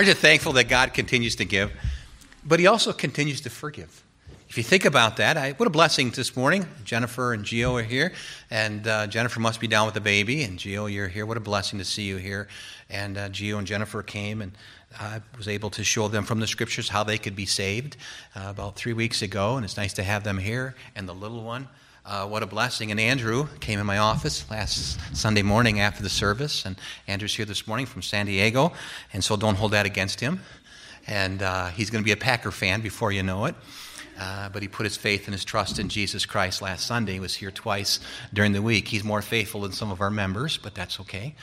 I'm just thankful that God continues to give, but He also continues to forgive. If you think about that, I, what a blessing this morning. Jennifer and Gio are here, and uh, Jennifer must be down with the baby, and Gio, you're here. What a blessing to see you here. And uh, Gio and Jennifer came, and I was able to show them from the scriptures how they could be saved uh, about three weeks ago, and it's nice to have them here. And the little one, uh, what a blessing. And Andrew came in my office last Sunday morning after the service, and Andrew's here this morning from San Diego, and so don't hold that against him. And uh, he's going to be a Packer fan before you know it. Uh, but he put his faith and his trust in Jesus Christ last Sunday. He was here twice during the week. He's more faithful than some of our members, but that's okay.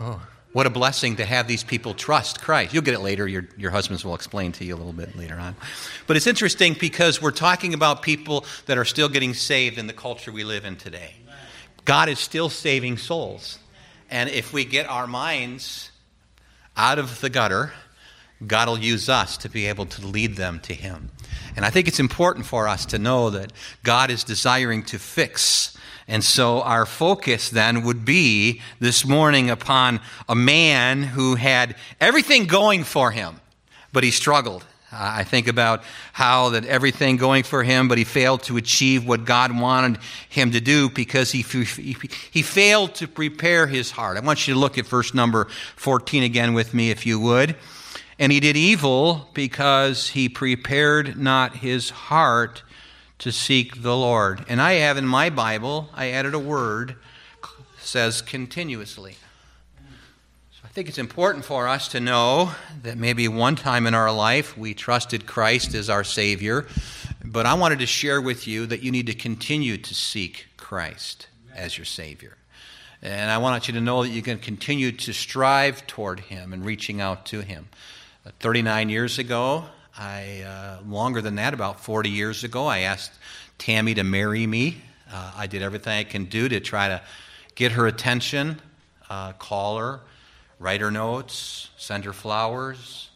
Oh. What a blessing to have these people trust Christ. You'll get it later. Your, your husbands will explain to you a little bit later on. But it's interesting because we're talking about people that are still getting saved in the culture we live in today. God is still saving souls. And if we get our minds out of the gutter, God will use us to be able to lead them to Him. And I think it's important for us to know that God is desiring to fix and so our focus then would be this morning upon a man who had everything going for him, but he struggled. I think about how that everything going for him, but he failed to achieve what God wanted him to do because he, he, failed to prepare his heart. I want you to look at verse number 14 again with me, if you would. And he did evil because he prepared not his heart to seek the Lord. And I have in my Bible, I added a word says continuously. So I think it's important for us to know that maybe one time in our life we trusted Christ as our Savior, but I wanted to share with you that you need to continue to seek Christ as your Savior. And I want you to know that you can continue to strive toward Him and reaching out to Him. 39 years ago, I uh, longer than that, about 40 years ago, I asked Tammy to marry me. Uh, I did everything I can do to try to get her attention, uh, call her, write her notes, send her flowers.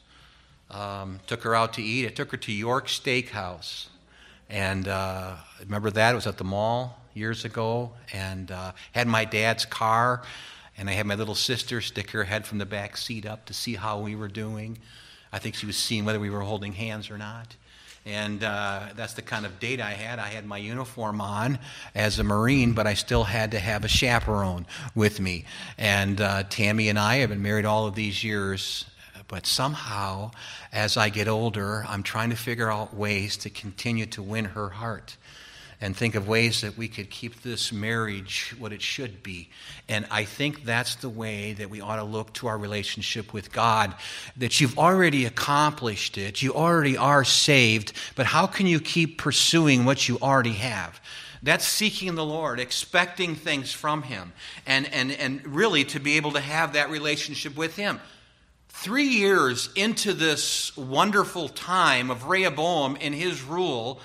Um, took her out to eat. I took her to York Steakhouse, and uh, remember that it was at the mall years ago, and uh, had my dad's car, and I had my little sister stick her head from the back seat up to see how we were doing. I think she was seeing whether we were holding hands or not. And uh, that's the kind of date I had. I had my uniform on as a Marine, but I still had to have a chaperone with me. And uh, Tammy and I have been married all of these years. But somehow, as I get older, I'm trying to figure out ways to continue to win her heart and think of ways that we could keep this marriage what it should be. And I think that's the way that we ought to look to our relationship with God that you've already accomplished it, you already are saved, but how can you keep pursuing what you already have? That's seeking the Lord, expecting things from Him, and, and, and really to be able to have that relationship with Him. Three years into this wonderful time of Rehoboam in his rule,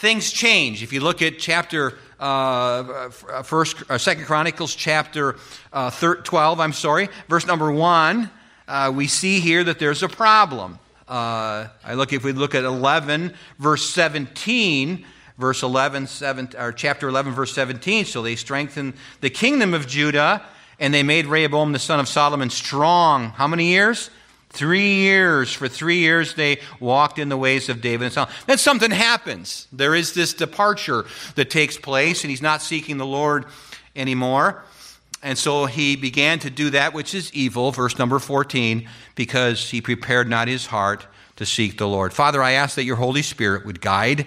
things change. If you look at chapter uh, first, uh, Second Chronicles chapter uh, 12, I'm sorry, verse number one, uh, we see here that there's a problem. Uh, I look if we look at 11, verse 17. Verse 11, 7, or chapter 11, verse 17. So they strengthened the kingdom of Judah, and they made Rehoboam the son of Solomon strong. How many years? Three years. For three years, they walked in the ways of David and Solomon. Then something happens. There is this departure that takes place, and he's not seeking the Lord anymore. And so he began to do that which is evil, verse number 14, because he prepared not his heart to seek the Lord. Father, I ask that your Holy Spirit would guide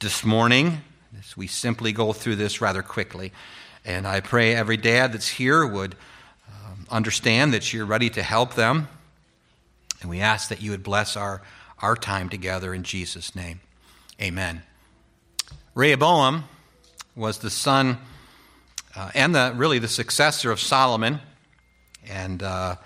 this morning as we simply go through this rather quickly. And I pray every dad that's here would um, understand that you're ready to help them and we ask that you would bless our, our time together in Jesus' name. Amen. Rehoboam was the son uh, and the, really the successor of Solomon. And uh,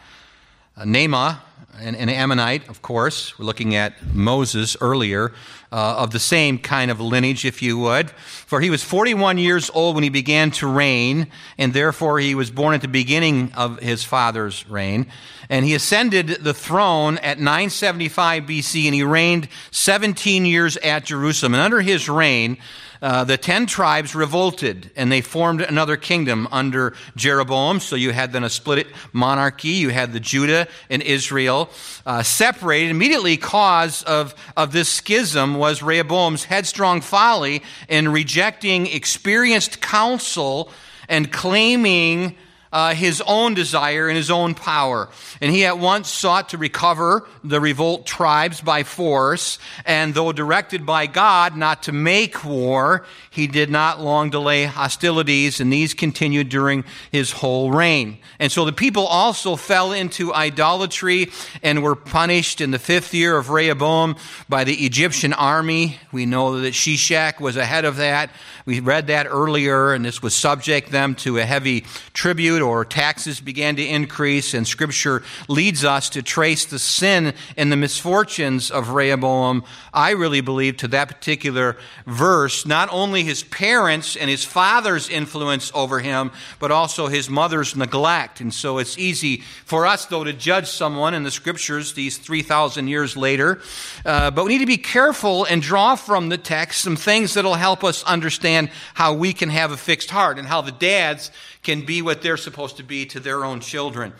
Naamah, an, an, Ammonite, of course, we're looking at Moses earlier, uh, of the same kind of lineage, if you would. For he was 41 years old when he began to reign, and therefore he was born at the beginning of his father's reign. And he ascended the throne at 975 BC, and he reigned 17 years at Jerusalem. And under his reign, uh, the ten tribes revolted and they formed another kingdom under Jeroboam. So you had then a split monarchy. You had the Judah and Israel uh, separated. Immediately, cause of, of this schism was Rehoboam's headstrong folly in rejecting experienced counsel and claiming uh, his own desire and his own power. And he at once sought to recover the revolt tribes by force. And though directed by God not to make war, he did not long delay hostilities, and these continued during his whole reign. And so the people also fell into idolatry and were punished in the fifth year of Rehoboam by the Egyptian army. We know that Shishak was ahead of that. We read that earlier, and this would subject them to a heavy tribute or taxes began to increase, and Scripture leads us to trace the sin and the misfortunes of Rehoboam, I really believe, to that particular verse. Not only his parents and his father's influence over him, but also his mother's neglect. And so it's easy for us, though, to judge someone in the Scriptures these 3,000 years later. Uh, but we need to be careful and draw from the text some things that will help us understand understand how we can have a fixed heart and how the dads can be what they're supposed to be to their own children.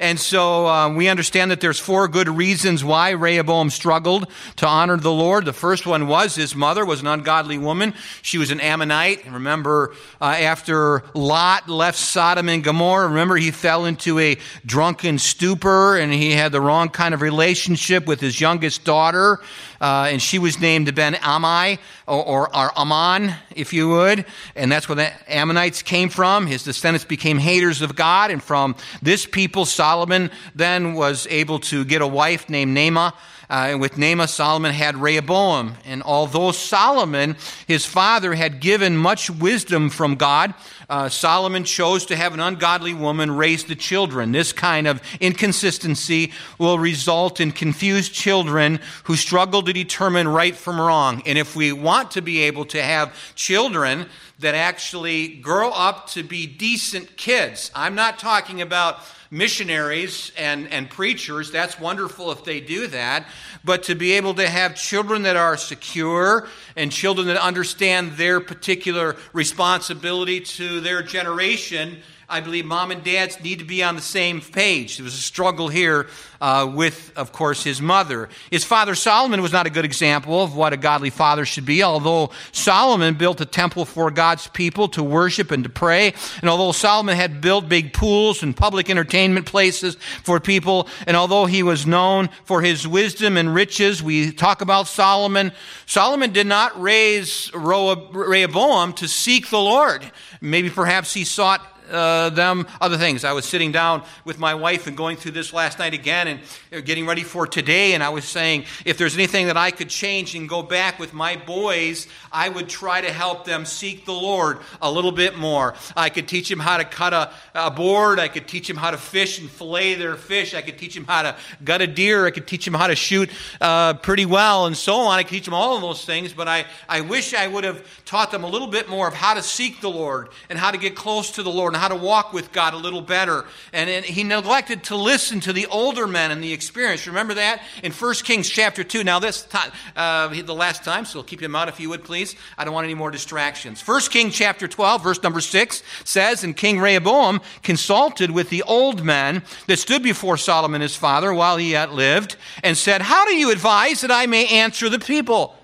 And so uh, we understand that there's four good reasons why Rehoboam struggled to honor the Lord. The first one was his mother was an ungodly woman. She was an Ammonite. Remember, uh, after Lot left Sodom and Gomorrah, remember he fell into a drunken stupor and he had the wrong kind of relationship with his youngest daughter. Uh, and she was named Ben Ammi, or, or, or Ammon, if you would. And that's where the Ammonites came from. His descendants became haters of God, and from this people, Solomon then was able to get a wife named Naamah. Uh, and with Naamah, Solomon had Rehoboam. And although Solomon, his father, had given much wisdom from God, uh, Solomon chose to have an ungodly woman raise the children. This kind of inconsistency will result in confused children who struggle to determine right from wrong. And if we want to be able to have children that actually grow up to be decent kids, I'm not talking about missionaries and, and preachers. That's wonderful if they do that. But to be able to have children that are secure and children that understand their particular responsibility to their generation I believe mom and dads need to be on the same page. There was a struggle here uh, with, of course, his mother. His father Solomon was not a good example of what a godly father should be, although Solomon built a temple for God's people to worship and to pray. And although Solomon had built big pools and public entertainment places for people, and although he was known for his wisdom and riches, we talk about Solomon. Solomon did not raise Rehoboam to seek the Lord. Maybe perhaps he sought uh, them other things. I was sitting down with my wife and going through this last night again and uh, getting ready for today, and I was saying if there's anything that I could change and go back with my boys, I would try to help them seek the Lord a little bit more. I could teach them how to cut a, a board, I could teach them how to fish and fillet their fish, I could teach them how to gut a deer, I could teach them how to shoot uh, pretty well, and so on. I could teach them all of those things, but I, I wish I would have taught them a little bit more of how to seek the Lord and how to get close to the Lord how to walk with God a little better. And, and he neglected to listen to the older men and the experience. Remember that in 1 Kings chapter 2. Now, this time, uh, the last time, so keep him out if you would, please. I don't want any more distractions. 1 King chapter 12, verse number 6 says, And King Rehoboam consulted with the old men that stood before Solomon his father while he yet lived, and said, How do you advise that I may answer the people?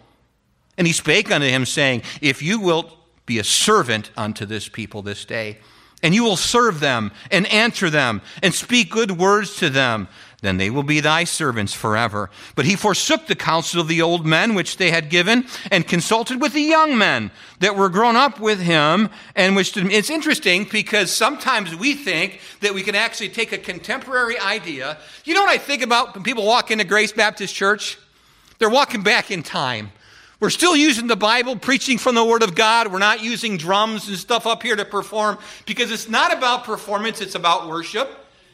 And he spake unto him, saying, If you wilt be a servant unto this people this day, and you will serve them and answer them and speak good words to them, then they will be thy servants forever. But he forsook the counsel of the old men which they had given and consulted with the young men that were grown up with him and which it's interesting because sometimes we think that we can actually take a contemporary idea. You know what I think about when people walk into Grace Baptist Church? They're walking back in time. We're still using the Bible, preaching from the Word of God. We're not using drums and stuff up here to perform because it's not about performance, it's about worship.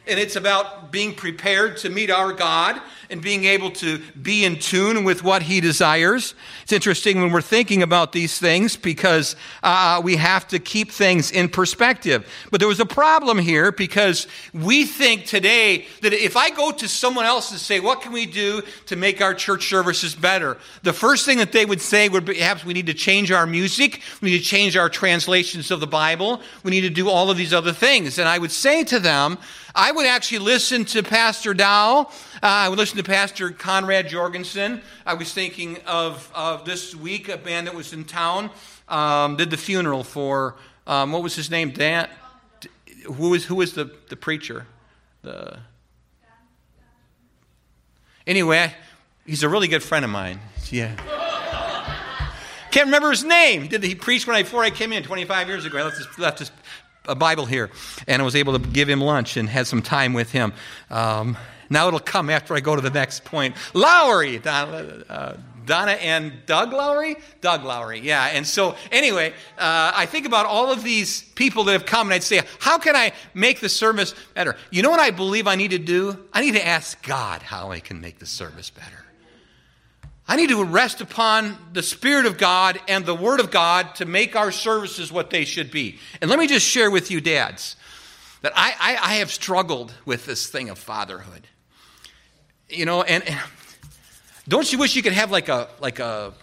And it's about being prepared to meet our God and being able to be in tune with what He desires. It's interesting when we're thinking about these things because uh, we have to keep things in perspective. But there was a problem here because we think today that if I go to someone else and say, What can we do to make our church services better? The first thing that they would say would be perhaps we need to change our music, we need to change our translations of the Bible, we need to do all of these other things. And I would say to them, I would actually listen to Pastor Dow. Uh, I would listen to Pastor Conrad Jorgensen. I was thinking of, of this week, a band that was in town um, did the funeral for, um, what was his name? Dan? Who was, who was the, the preacher? The, anyway, he's a really good friend of mine. Yeah. Can't remember his name. Did he preach when I before I came in 25 years ago? I left his, left his a Bible here, and I was able to give him lunch and had some time with him. Um, now it'll come after I go to the next point. Lowry, Donna, uh, Donna and Doug Lowry? Doug Lowry, yeah. And so, anyway, uh, I think about all of these people that have come, and I'd say, How can I make the service better? You know what I believe I need to do? I need to ask God how I can make the service better. I need to rest upon the Spirit of God and the Word of God to make our services what they should be. And let me just share with you, dads, that I, I, I have struggled with this thing of fatherhood. You know, and, and don't you wish you could have like a like a,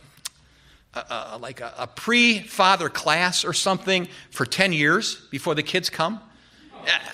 a, like a, a pre-father class or something for 10 years before the kids come?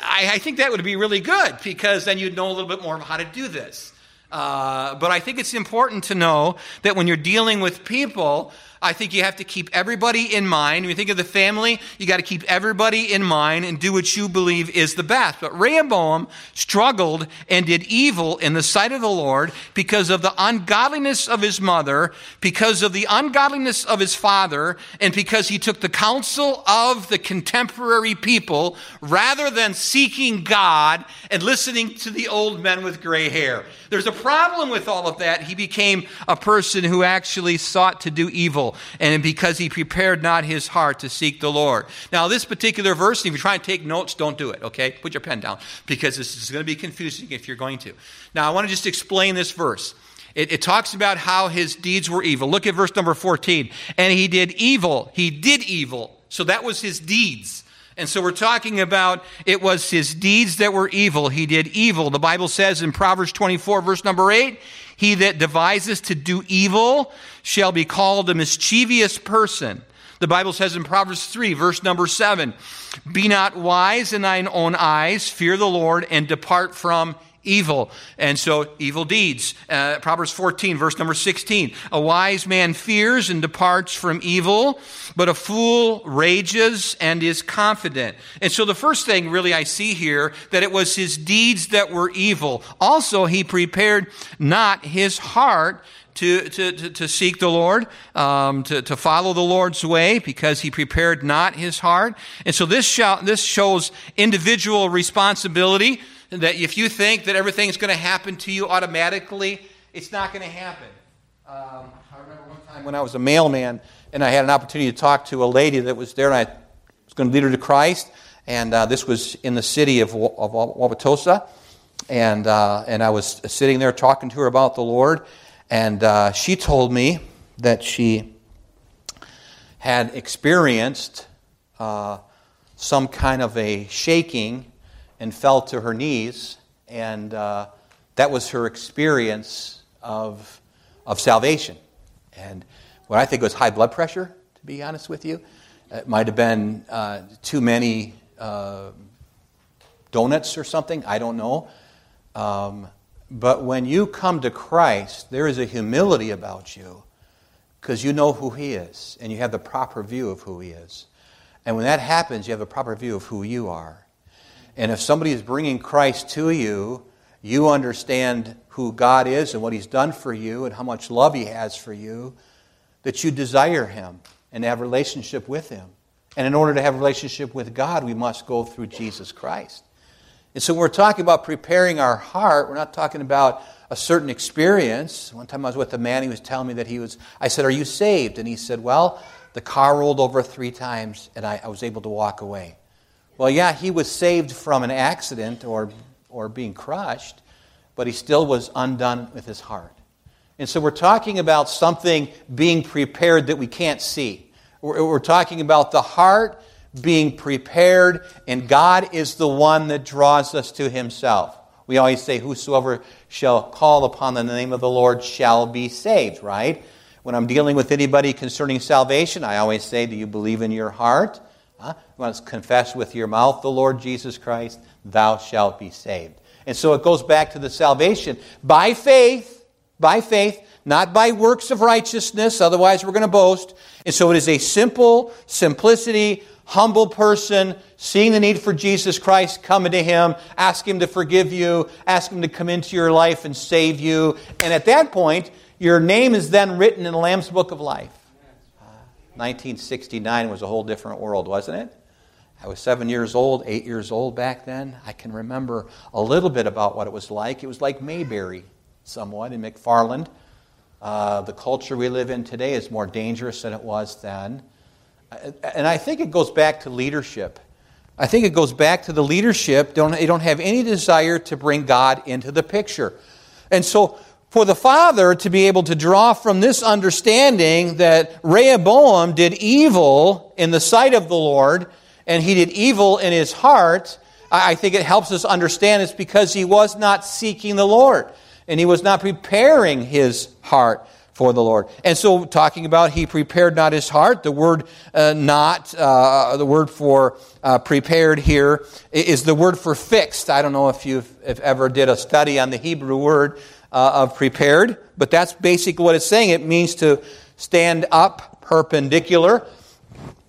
I, I think that would be really good because then you'd know a little bit more of how to do this. Uh, but I think it's important to know that when you're dealing with people, I think you have to keep everybody in mind. When you think of the family, you got to keep everybody in mind and do what you believe is the best. But Rehoboam struggled and did evil in the sight of the Lord because of the ungodliness of his mother, because of the ungodliness of his father, and because he took the counsel of the contemporary people rather than seeking God and listening to the old men with gray hair. There's a problem with all of that. He became a person who actually sought to do evil, and because he prepared not his heart to seek the Lord. Now, this particular verse, if you're trying to take notes, don't do it, okay? Put your pen down, because this is going to be confusing if you're going to. Now, I want to just explain this verse. It, it, talks about how his deeds were evil. Look at verse number 14. And he did evil. He did evil. So that was his deeds. And so we're talking about it was his deeds that were evil. He did evil. The Bible says in Proverbs 24, verse number 8, he that devises to do evil shall be called a mischievous person. The Bible says in Proverbs 3, verse number 7, Be not wise in thine own eyes, fear the Lord, and depart from evil. And so, evil deeds. Uh, Proverbs 14, verse number 16. A wise man fears and departs from evil, but a fool rages and is confident. And so, the first thing really I see here that it was his deeds that were evil. Also, he prepared not his heart to, to, to, seek the Lord, um, to, to follow the Lord's way, because he prepared not his heart. And so this, show, this shows individual responsibility that if you think that everything's going to happen to you automatically, it's not going to happen. Um, I remember one time when I was a mailman and I had an opportunity to talk to a lady that was there and I was going to lead her to Christ. And uh, this was in the city of, of Wauwatosa. And, uh, and I was sitting there talking to her about the Lord. And uh, she told me that she had experienced uh, some kind of a shaking and fell to her knees. And uh, that was her experience of, of salvation. And what I think was high blood pressure, to be honest with you. It might have been uh, too many uh, donuts or something. I don't know. Um, but when you come to Christ, there is a humility about you because you know who He is and you have the proper view of who He is. And when that happens, you have a proper view of who you are. And if somebody is bringing Christ to you, you understand who God is and what He's done for you and how much love He has for you, that you desire Him and have relationship with Him. And in order to have relationship with God, we must go through Jesus Christ. And so when we're talking about preparing our heart, we're not talking about a certain experience. One time I was with a man, he was telling me that he was, I said, Are you saved? And he said, Well, the car rolled over three times and I, I was able to walk away. Well, yeah, he was saved from an accident or or being crushed, but he still was undone with his heart. And so we're talking about something being prepared that we can't see. We're, talking about the heart being prepared, and God is the one that draws us to himself. We always say, Whosoever shall call upon the name of the Lord shall be saved, right? When I'm dealing with anybody concerning salvation, I always say, Do you believe in your heart? Huh? You must confess with your mouth the Lord Jesus Christ, thou shalt be saved. And so it goes back to the salvation by faith, by faith, not by works of righteousness, otherwise we're going to boast. And so it is a simple, simplicity, humble person seeing the need for Jesus Christ, coming to Him, ask Him to forgive you, ask Him to come into your life and save you. And at that point, your name is then written in the Lamb's Book of Life. 1969 was a whole different world, wasn't it? I was seven years old, eight years old back then. I can remember a little bit about what it was like. It was like Mayberry, somewhat, in McFarland. Uh, the culture we live in today is more dangerous than it was then. And I think it goes back to leadership. I think it goes back to the leadership. Don't, they don't have any desire to bring God into the picture. And so for the father to be able to draw from this understanding that Rehoboam did evil in the sight of the Lord and he did evil in his heart, I think it helps us understand it's because he was not seeking the Lord and he was not preparing his heart for the Lord. And so, talking about he prepared not his heart, the word uh, not, uh, the word for uh, prepared here is the word for fixed. I don't know if you've if ever did a study on the Hebrew word uh, of prepared, but that's basically what it's saying. It means to stand up perpendicular.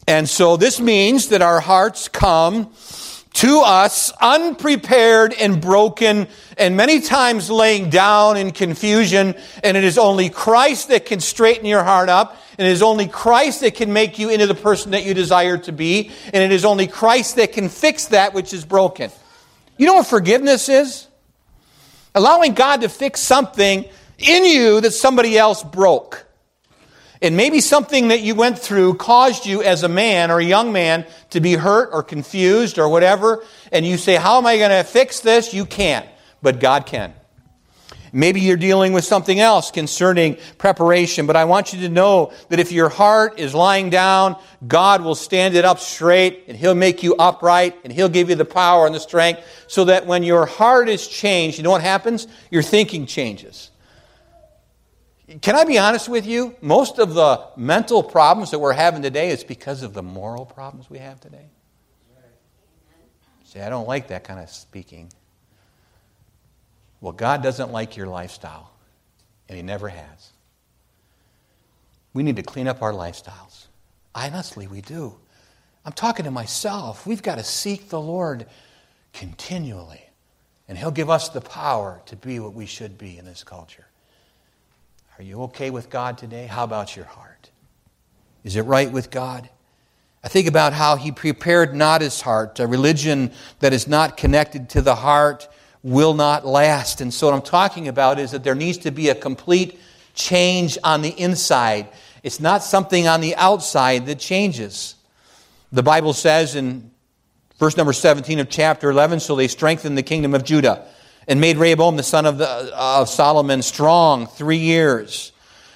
And so this means that our hearts come to us unprepared and broken and many times laying down in confusion. And it is only Christ that can straighten your heart up. And it is only Christ that can make you into the person that you desire to be. And it is only Christ that can fix that which is broken. You know what forgiveness is? Allowing God to fix something in you that somebody else broke. And maybe something that you went through caused you as a man or a young man to be hurt or confused or whatever. And you say, How am I going to fix this? You can't, but God can. Maybe you're dealing with something else concerning preparation, but I want you to know that if your heart is lying down, God will stand it up straight and He'll make you upright and He'll give you the power and the strength so that when your heart is changed, you know what happens? Your thinking changes. Can I be honest with you? Most of the mental problems that we're having today is because of the moral problems we have today. See, I don't like that kind of speaking. Well, God doesn't like your lifestyle, and He never has. We need to clean up our lifestyles. Honestly, we do. I'm talking to myself. We've got to seek the Lord continually, and He'll give us the power to be what we should be in this culture. Are you okay with God today? How about your heart? Is it right with God? I think about how he prepared not his heart. A religion that is not connected to the heart will not last. And so, what I'm talking about is that there needs to be a complete change on the inside. It's not something on the outside that changes. The Bible says in verse number 17 of chapter 11 so they strengthened the kingdom of Judah and made Rehoboam the son of, the, of Solomon strong three years.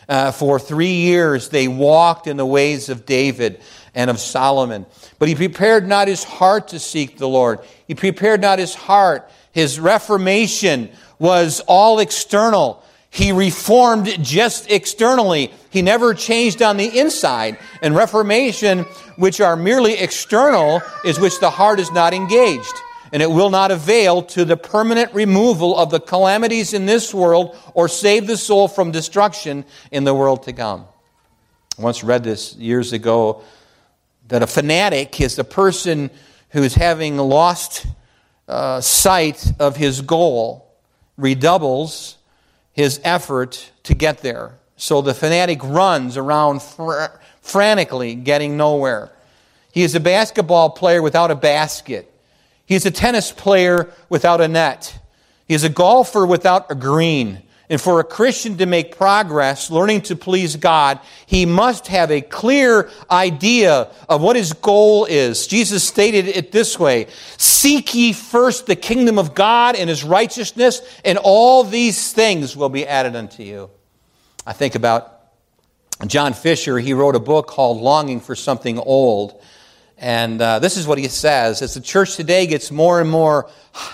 Uh, for three years they walked in the ways of David and of Solomon. But he prepared not his heart to seek the Lord. He prepared not his heart his reformation was all external. He reformed just externally. He never changed on the inside. And reformation, which are merely external, is which the heart is not engaged. And it will not avail to the permanent removal of the calamities in this world or save the soul from destruction in the world to come. I once read this years ago that a fanatic is the person who is having lost uh, sight of his goal redoubles his effort to get there. So the fanatic runs around fr- frantically, getting nowhere. He is a basketball player without a basket. He is a tennis player without a net. He is a golfer without a green. And for a Christian to make progress, learning to please God, he must have a clear idea of what his goal is. Jesus stated it this way Seek ye first the kingdom of God and his righteousness, and all these things will be added unto you. I think about John Fisher. He wrote a book called Longing for Something Old. And uh, this is what he says As the church today gets more and more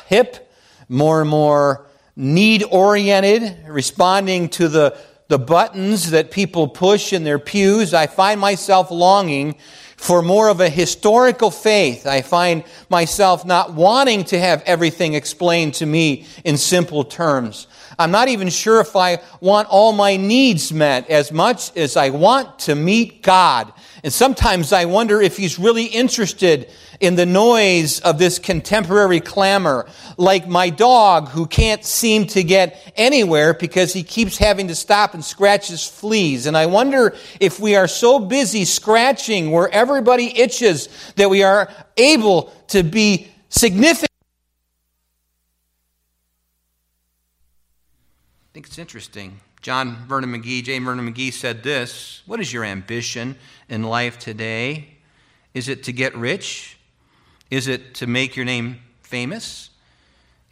hip, more and more need oriented, responding to the, the buttons that people push in their pews. I find myself longing for more of a historical faith. I find myself not wanting to have everything explained to me in simple terms. I'm not even sure if I want all my needs met as much as I want to meet God. And sometimes I wonder if He's really interested in the noise of this contemporary clamor, like my dog who can't seem to get anywhere because he keeps having to stop and scratch his fleas. And I wonder if we are so busy scratching where everybody itches that we are able to be significant. I think it's interesting. John Vernon McGee, J. Vernon McGee said this What is your ambition in life today? Is it to get rich? Is it to make your name famous?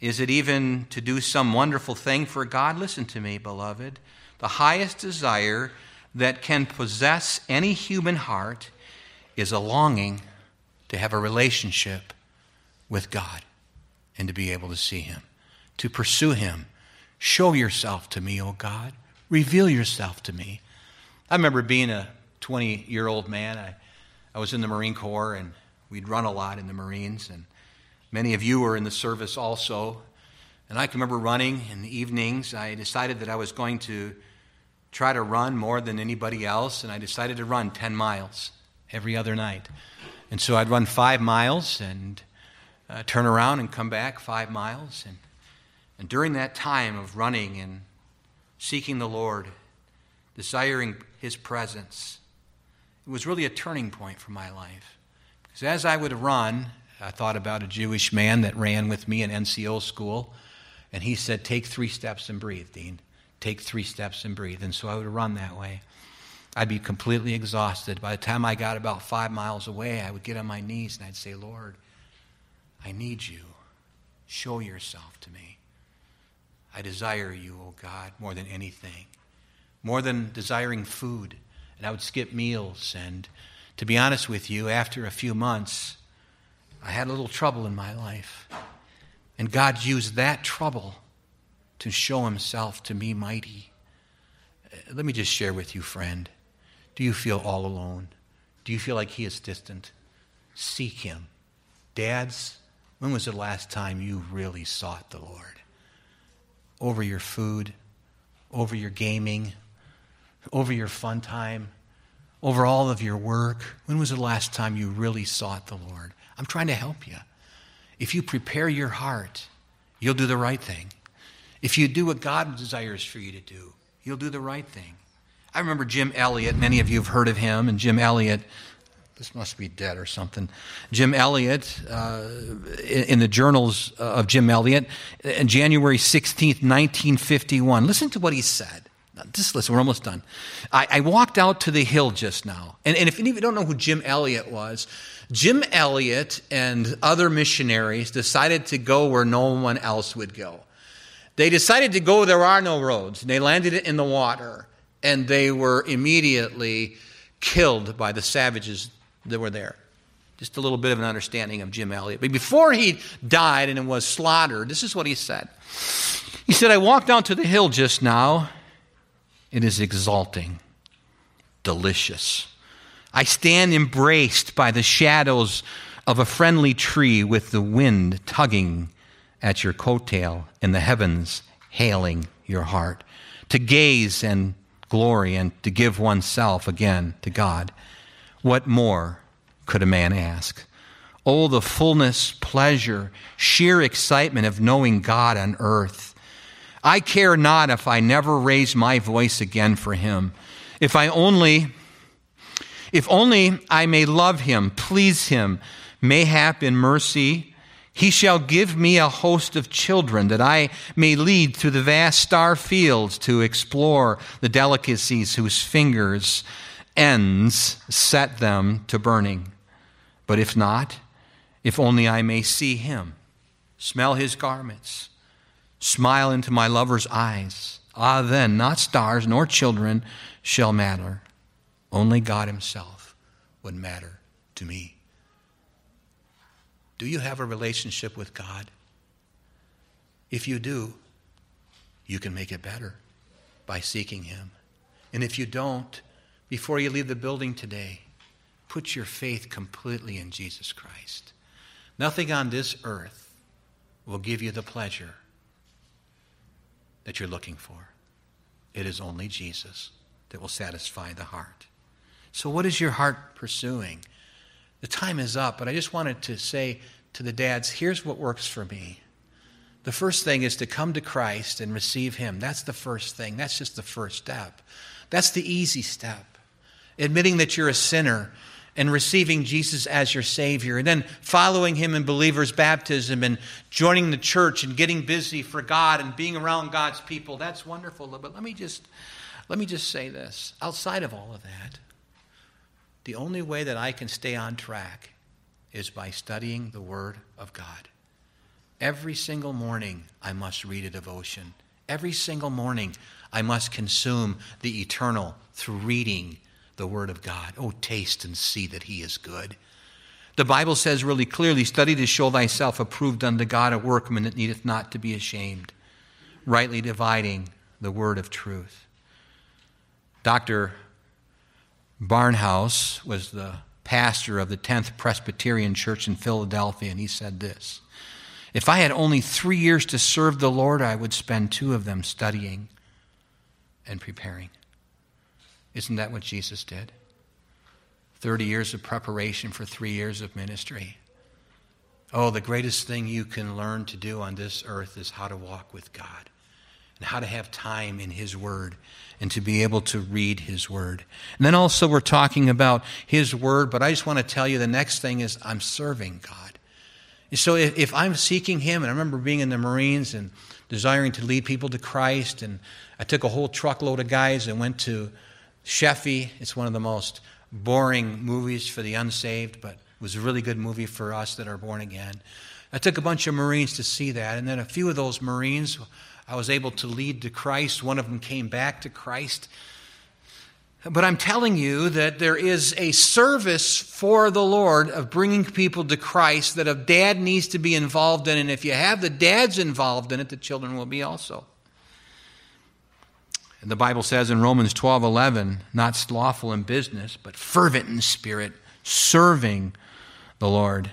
Is it even to do some wonderful thing for God? Listen to me, beloved. The highest desire that can possess any human heart is a longing to have a relationship with God and to be able to see Him, to pursue Him. Show yourself to me, O God. Reveal yourself to me. I remember being a 20 year old man. I, I was in the Marine Corps and We'd run a lot in the Marines, and many of you were in the service also. And I can remember running in the evenings. I decided that I was going to try to run more than anybody else, and I decided to run 10 miles every other night. And so I'd run five miles and uh, turn around and come back five miles. And, and during that time of running and seeking the Lord, desiring His presence, it was really a turning point for my life. So as I would run, I thought about a Jewish man that ran with me in NCO school, and he said, Take three steps and breathe, Dean. Take three steps and breathe. And so I would run that way. I'd be completely exhausted. By the time I got about five miles away, I would get on my knees and I'd say, Lord, I need you. Show yourself to me. I desire you, O oh God, more than anything, more than desiring food. And I would skip meals and to be honest with you, after a few months, I had a little trouble in my life. And God used that trouble to show himself to me mighty. Uh, let me just share with you, friend. Do you feel all alone? Do you feel like he is distant? Seek him. Dads, when was the last time you really sought the Lord? Over your food, over your gaming, over your fun time, over all of your work? When was the last time you really sought the Lord? I'm trying to help you. If you prepare your heart, you'll do the right thing. If you do what God desires for you to do, you'll do the right thing. I remember Jim Elliot. Many of you have heard of him. And Jim Elliot, this must be dead or something. Jim Elliot, uh, in, the journals of Jim Elliot, in January 16th, 1951, listen to what he said just listen, we're almost done. I, I walked out to the hill just now. And, and if any of you don't know who Jim Elliot was, Jim Elliot and other missionaries decided to go where no one else would go. They decided to go where there are no roads. They landed in the water, and they were immediately killed by the savages that were there. Just a little bit of an understanding of Jim Elliot. But before he died and was slaughtered, this is what he said. He said, I walked down to the hill just now it is exalting, delicious. I stand embraced by the shadows of a friendly tree with the wind tugging at your coattail and the heavens hailing your heart. To gaze and glory and to give oneself again to God. What more could a man ask? Oh, the fullness, pleasure, sheer excitement of knowing God on earth I care not if I never raise my voice again for him. If I only, if only I may love him, please him, mayhap in mercy, He shall give me a host of children that I may lead through the vast star fields to explore the delicacies whose fingers' ends set them to burning. But if not, if only I may see him, smell his garments, smile into my lover's eyes, ah, then not stars nor children shall matter. Only God himself would matter to me. Do you have a relationship with God? If you do, you can make it better by seeking Him. And if you don't, before you leave the building today, put your faith completely in Jesus Christ. Nothing on this earth will give you the pleasure that you're looking for. It is only Jesus that will satisfy the heart. So, what is your heart pursuing? The time is up, but I just wanted to say to the dads here's what works for me. The first thing is to come to Christ and receive Him. That's the first thing. That's just the first step. That's the easy step. Admitting that you're a sinner and receiving Jesus as your Savior, and then following Him in believer's baptism and joining the church and getting busy for God and being around God's people. That's wonderful. But let me just, let me just say this outside of all of that, the only way that I can stay on track is by studying the Word of God. Every single morning, I must read a devotion. Every single morning, I must consume the eternal through reading the Word of God. Oh, taste and see that He is good. The Bible says really clearly study to show thyself approved unto God, a workman that needeth not to be ashamed, rightly dividing the Word of truth. Dr. Barnhouse was the pastor of the 10th Presbyterian Church in Philadelphia, and he said this If I had only three years to serve the Lord, I would spend two of them studying and preparing. Isn't that what Jesus did? 30 years of preparation for three years of ministry. Oh, the greatest thing you can learn to do on this earth is how to walk with God and how to have time in His Word and to be able to read His Word. And then also, we're talking about His Word, but I just want to tell you the next thing is I'm serving God. So if, if I'm seeking Him, and I remember being in the Marines and desiring to lead people to Christ, and I took a whole truckload of guys and went to Sheffey. It's one of the most boring movies for the unsaved, but it was a really good movie for us that are born again. I took a bunch of Marines to see that, and then a few of those Marines I was able to lead to Christ. One of them came back to Christ. But I'm telling you that there is a service for the Lord of bringing people to Christ that a dad needs to be involved in. And if you have the dads involved in it, the children will be also. The Bible says in Romans 12 11, not slothful in business, but fervent in spirit, serving the Lord.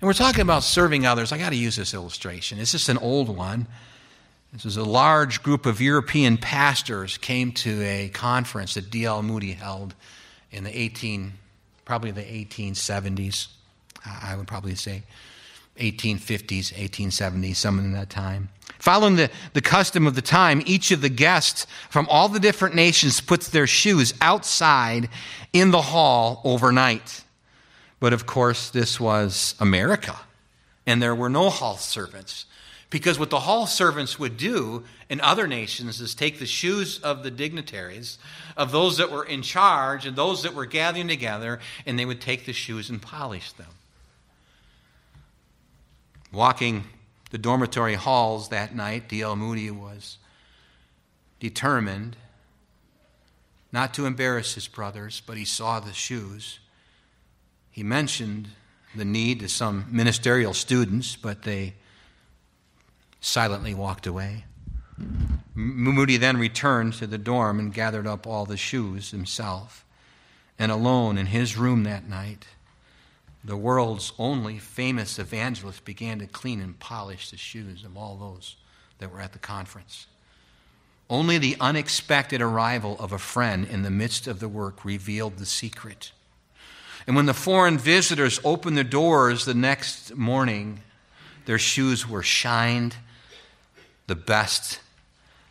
And we're talking about serving others. I got to use this illustration. It's just an old one. This was a large group of European pastors came to a conference that D.L. Moody held in the 18, probably the 1870s, I would probably say 1850s, 1870s, something in that time. Following the, the custom of the time, each of the guests from all the different nations puts their shoes outside in the hall overnight. But of course, this was America, and there were no hall servants. Because what the hall servants would do in other nations is take the shoes of the dignitaries, of those that were in charge and those that were gathering together, and they would take the shoes and polish them. Walking the dormitory halls that night, D.L. Moody was determined not to embarrass his brothers, but he saw the shoes. He mentioned the need to some ministerial students, but they silently walked away. Moody then returned to the dorm and gathered up all the shoes himself. And alone in his room that night, the world's only famous evangelist began to clean and polish the shoes of all those that were at the conference. Only the unexpected arrival of a friend in the midst of the work revealed the secret. And when the foreign visitors opened their doors the next morning, their shoes were shined the best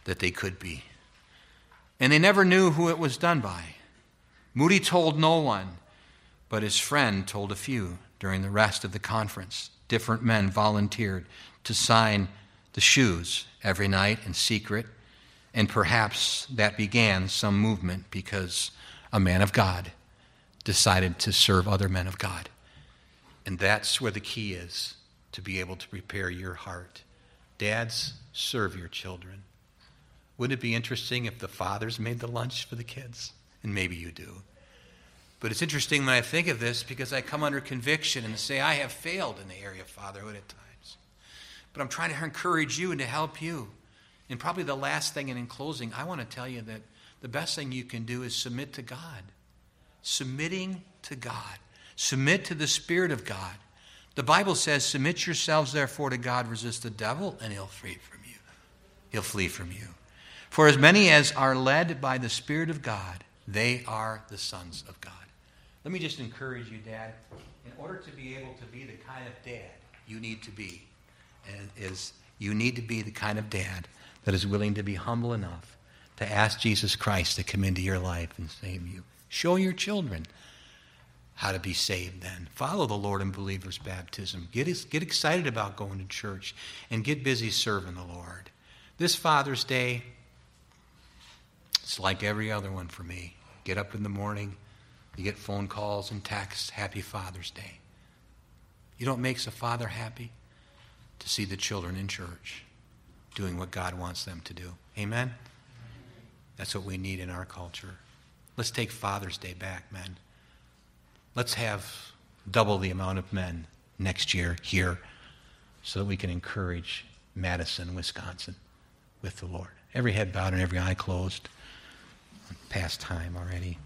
that they could be. And they never knew who it was done by. Moody told no one, but his friend told a few during the rest of the conference. different men volunteered to sign the shoes every night in secret. And perhaps that began some movement because a man of God decided to serve other men of God. And that's where the key is to be able to prepare your heart. Dads, serve your children. Wouldn't it be interesting if the fathers made the lunch for the kids? And maybe you do. But it's interesting when I think of this because I come under conviction and say I have failed in the area of fatherhood at times. But I'm trying to encourage you and to help you. And probably the last thing, and in closing, I want to tell you that the best thing you can do is submit to God. Submitting to God. Submit to the Spirit of God. The Bible says, Submit yourselves therefore to God, resist the devil, and he'll flee from you. He'll flee from you. For as many as are led by the Spirit of God, they are the sons of God. Let me just encourage you, Dad. In order to be able to be the kind of dad you need to be, is you need to be the kind of dad that is willing to be humble enough to ask Jesus Christ to come into your life and save you. Show your children how to be saved then. Follow the Lord in believer's baptism. Get, get excited about going to church and get busy serving the Lord. This Father's Day, it's like every other one for me. Get up in the morning, you get phone calls and texts, Happy Father's Day. You know what makes a father happy? To see the children in church doing what God wants them to do. Amen? That's what we need in our culture. Let's take Father's Day back, men. Let's have double the amount of men next year here so that we can encourage Madison, Wisconsin with the Lord. Every head bowed and every eye closed. Past time already.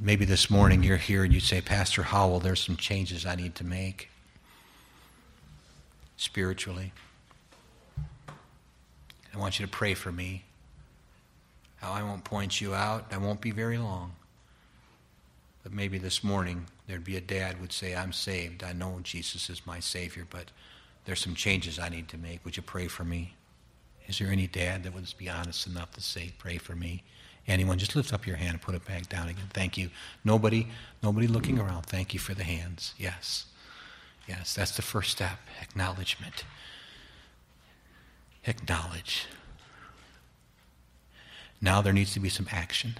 Maybe this morning you're here and you say, Pastor Howell, there's some changes I need to make spiritually. I want you to pray for me. How I won't point you out. I won't be very long. But maybe this morning there'd be a dad would say, I'm saved. I know Jesus is my Savior, but there's some changes I need to make. Would you pray for me? Is there any dad that would be honest enough to say, pray for me? Anyone, just lift up your hand and put it back down again. Thank you. Nobody, nobody looking around. Thank you for the hands. Yes. Yes, that's the first step. Acknowledgement. Acknowledge. Now there needs to be some action.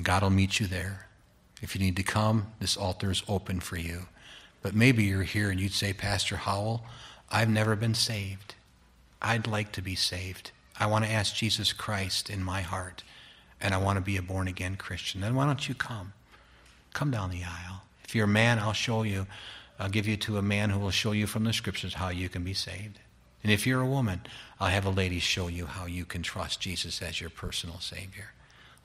God will meet you there. If you need to come, this altar is open for you. But maybe you're here and you'd say, Pastor Howell, I've never been saved. I'd like to be saved. I want to ask Jesus Christ in my heart and I want to be a born again Christian, then why don't you come? Come down the aisle. If you're a man, I'll show you. I'll give you to a man who will show you from the scriptures how you can be saved. And if you're a woman, I'll have a lady show you how you can trust Jesus as your personal Savior.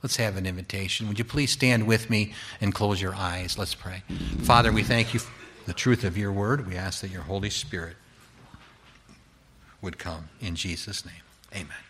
Let's have an invitation. Would you please stand with me and close your eyes? Let's pray. Father, we thank you for the truth of your word. We ask that your Holy Spirit would come in Jesus' name. Amen.